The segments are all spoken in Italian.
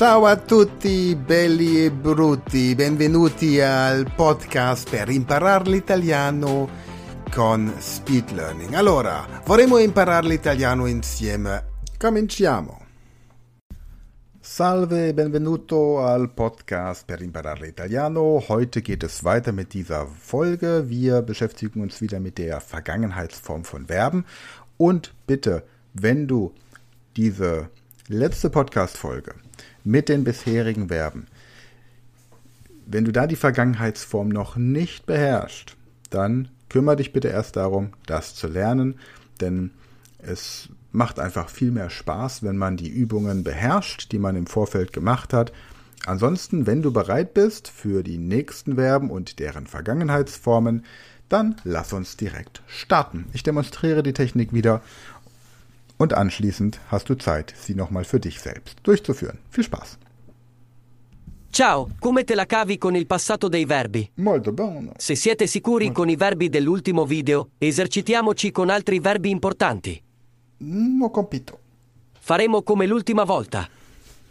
Ciao a tutti belli e brutti, benvenuti al podcast per imparare l'italiano con Speed Learning. Allora, vorremmo imparare l'italiano insieme. Cominciamo. Salve, benvenuto al Podcast per imparare l'italiano. Heute geht es weiter mit dieser Folge. Wir beschäftigen uns wieder mit der Vergangenheitsform von Verben. Und bitte, wenn du diese letzte Podcast-Folge mit den bisherigen Verben. Wenn du da die Vergangenheitsform noch nicht beherrschst, dann kümmere dich bitte erst darum, das zu lernen, denn es macht einfach viel mehr Spaß, wenn man die Übungen beherrscht, die man im Vorfeld gemacht hat. Ansonsten, wenn du bereit bist für die nächsten Verben und deren Vergangenheitsformen, dann lass uns direkt starten. Ich demonstriere die Technik wieder und anschließend hast du Zeit, sie nochmal für dich selbst durchzuführen. Viel Spaß! Ciao, come te la cavi con il passato dei verbi? Molto bene. Se siete sicuri Molto. con i verbi dell'ultimo video, esercitiamoci con altri verbi importanti. Mm, ho capito. Faremo come l'ultima volta.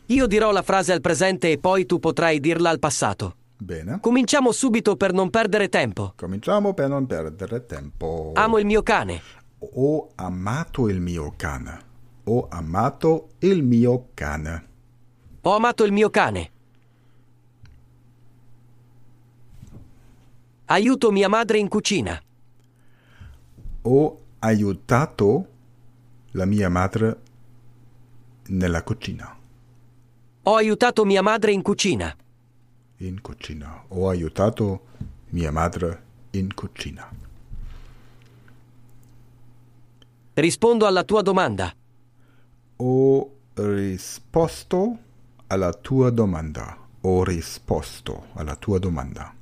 Io dirò la frase al presente e poi tu potrai dirla al passato. Bene. Cominciamo subito per non perdere tempo. Cominciamo per non perdere tempo. Amo il mio cane. Ho amato il mio cane. Ho amato il mio cane. Ho amato il mio cane. Aiuto mia madre in cucina. Ho aiutato la mia madre nella cucina. Ho aiutato mia madre in cucina. In cucina. Ho aiutato mia madre in cucina. Rispondo alla tua domanda. Ho risposto alla tua domanda. Ho risposto alla tua domanda.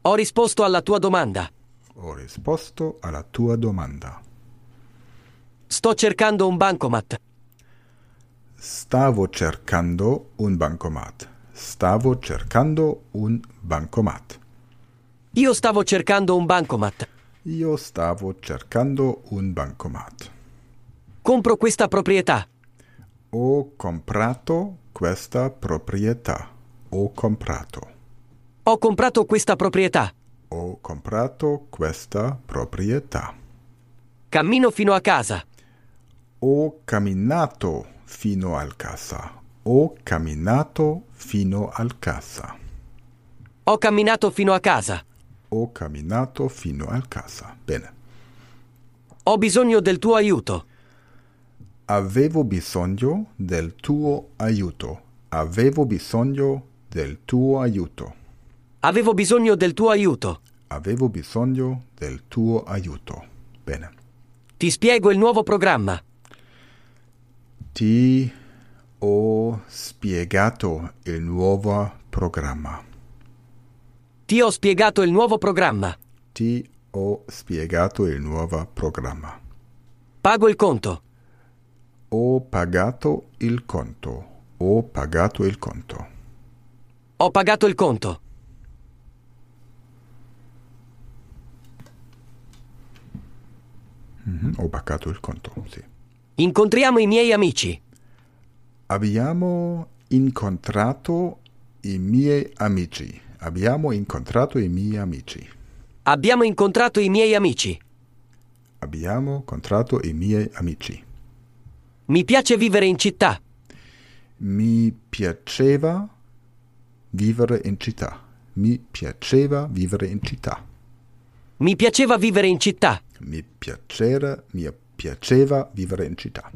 Ho risposto alla tua domanda. Ho risposto alla tua domanda. Sto cercando un bancomat. Stavo cercando un bancomat. Stavo cercando un bancomat. Io stavo cercando un bancomat. Io stavo cercando un bancomat. Compro questa proprietà. Ho comprato questa proprietà. Ho comprato. Ho comprato questa proprietà. Ho comprato questa proprietà. Cammino fino a casa. Ho camminato fino al casa. Ho camminato fino al casa. Ho camminato fino a casa. Ho camminato fino al casa. Bene. Ho bisogno del tuo aiuto. Avevo bisogno del tuo aiuto. Avevo bisogno del tuo aiuto. Avevo bisogno del tuo aiuto. Avevo bisogno del tuo aiuto. Bene. Ti spiego il nuovo programma. Ti ho spiegato il nuovo programma. Ti ho spiegato il nuovo programma. Ti ho spiegato il nuovo programma. Pago il conto. Ho pagato il conto. Ho pagato il conto. Ho pagato il conto. Mhm, Ho pagato il conto, sì. Incontriamo i miei amici. Abbiamo incontrato i miei amici. Abbiamo incontrato i miei amici. Abbiamo incontrato i miei amici. Abbiamo incontrato i miei amici. Mi piace vivere in città. Mi piaceva vivere in città. Mi piaceva vivere in città. Mi piaceva vivere in città. Mi piacere, mi piaceva vivere in città.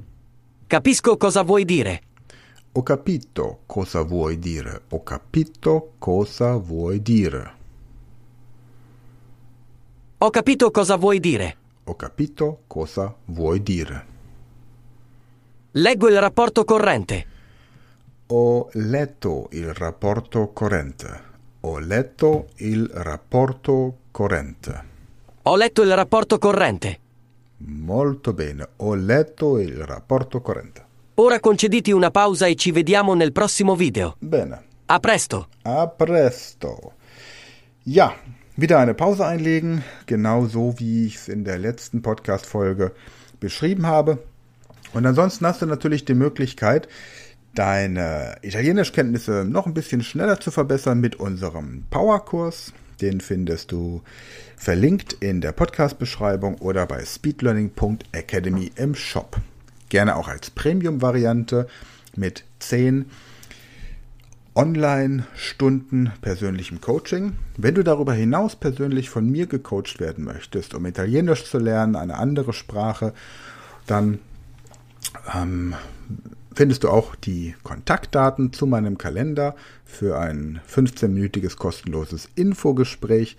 Capisco cosa vuoi dire. Ho capito cosa vuoi dire. Ho capito cosa vuoi dire. Ho capito cosa vuoi dire. Ho capito cosa vuoi dire. Leggo il rapporto corrente. Ho letto il rapporto corrente. Ho letto il rapporto corrente. Ho letto il rapporto corrente. Molto bene, ho letto il rapporto corrente. Ora concediti una pausa e ci vediamo nel prossimo video. Bene, A presto! a presto. Ja, wieder eine Pause einlegen, genau so wie ich es in der letzten Podcast-Folge beschrieben habe. Und ansonsten hast du natürlich die Möglichkeit, deine Italienischkenntnisse noch ein bisschen schneller zu verbessern mit unserem Powerkurs. Den findest du verlinkt in der Podcast-Beschreibung oder bei speedlearning.academy im Shop. Gerne auch als Premium-Variante mit 10 Online-Stunden persönlichem Coaching. Wenn du darüber hinaus persönlich von mir gecoacht werden möchtest, um Italienisch zu lernen, eine andere Sprache, dann ähm, findest du auch die Kontaktdaten zu meinem Kalender für ein 15-minütiges kostenloses Infogespräch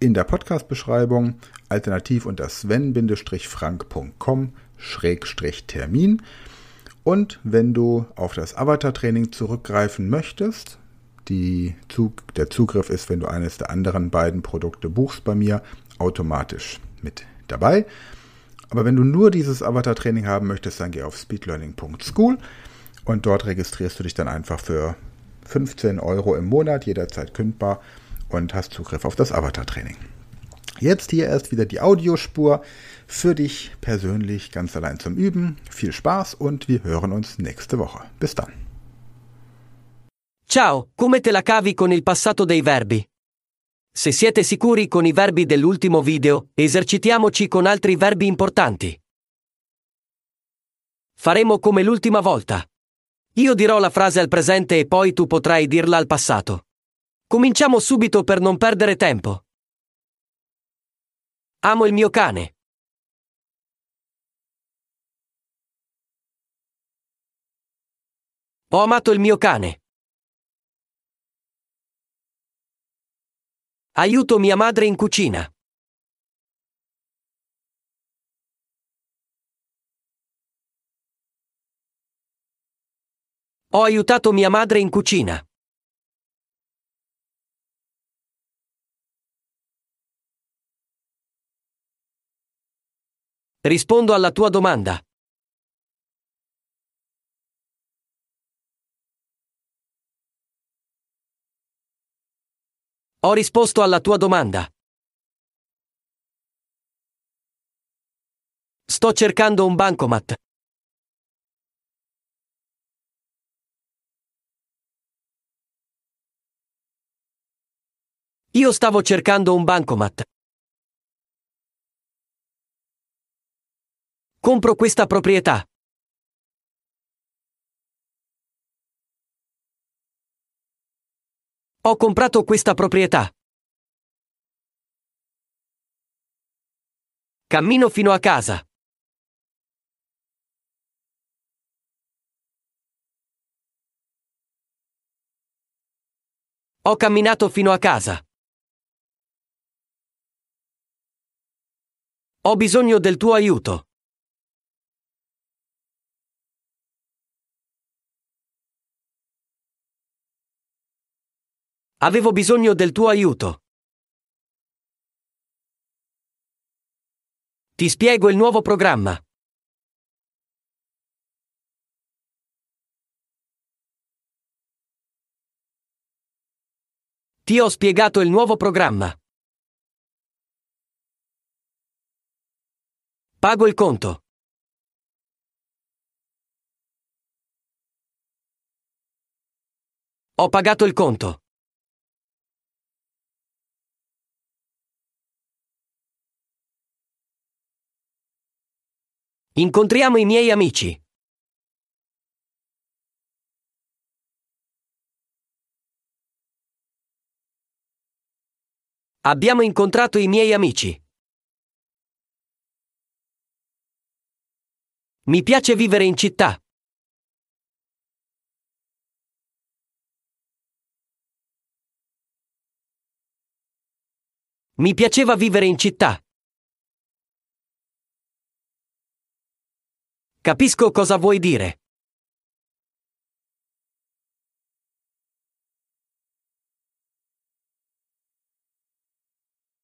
in der Podcast-Beschreibung, alternativ unter sven-frank.com-termin. Und wenn du auf das Avatar-Training zurückgreifen möchtest, Zug, der Zugriff ist, wenn du eines der anderen beiden Produkte buchst bei mir, automatisch mit dabei. Aber wenn du nur dieses Avatar-Training haben möchtest, dann geh auf speedlearning.school und dort registrierst du dich dann einfach für 15 Euro im Monat, jederzeit kündbar und hast Zugriff auf das Avatar-Training. Jetzt hier erst wieder die Audiospur für dich persönlich ganz allein zum Üben. Viel Spaß und wir hören uns nächste Woche. Bis dann. Ciao, come te la cavi con il passato dei verbi? Se siete sicuri con i verbi dell'ultimo video, esercitiamoci con altri verbi importanti. Faremo come l'ultima volta. Io dirò la frase al presente e poi tu potrai dirla al passato. Cominciamo subito per non perdere tempo. Amo il mio cane. Ho amato il mio cane. Aiuto mia madre in cucina. Ho aiutato mia madre in cucina. Rispondo alla tua domanda. Ho risposto alla tua domanda. Sto cercando un bancomat. Io stavo cercando un bancomat. Compro questa proprietà. Ho comprato questa proprietà. Cammino fino a casa. Ho camminato fino a casa. Ho bisogno del tuo aiuto. Avevo bisogno del tuo aiuto. Ti spiego il nuovo programma. Ti ho spiegato il nuovo programma. Pago il conto. Ho pagato il conto. Incontriamo i miei amici. Abbiamo incontrato i miei amici. Mi piace vivere in città. Mi piaceva vivere in città. Capisco cosa vuoi dire.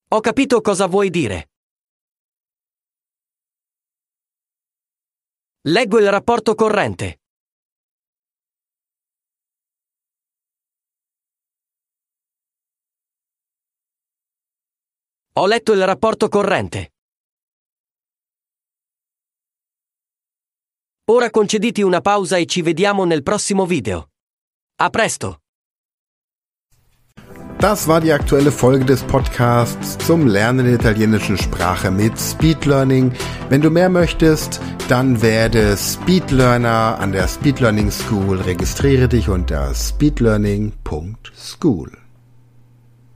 Ho capito cosa vuoi dire. Leggo il rapporto corrente. Ho letto il rapporto corrente. Ora concediti una pausa e ci vediamo nel prossimo video. A presto! Das war die aktuelle Folge des Podcasts zum Lernen der italienischen Sprache mit Speed Learning. Wenn du mehr möchtest, dann werde Speedlearner an der Speed Learning School. Registriere dich unter speedlearning.school.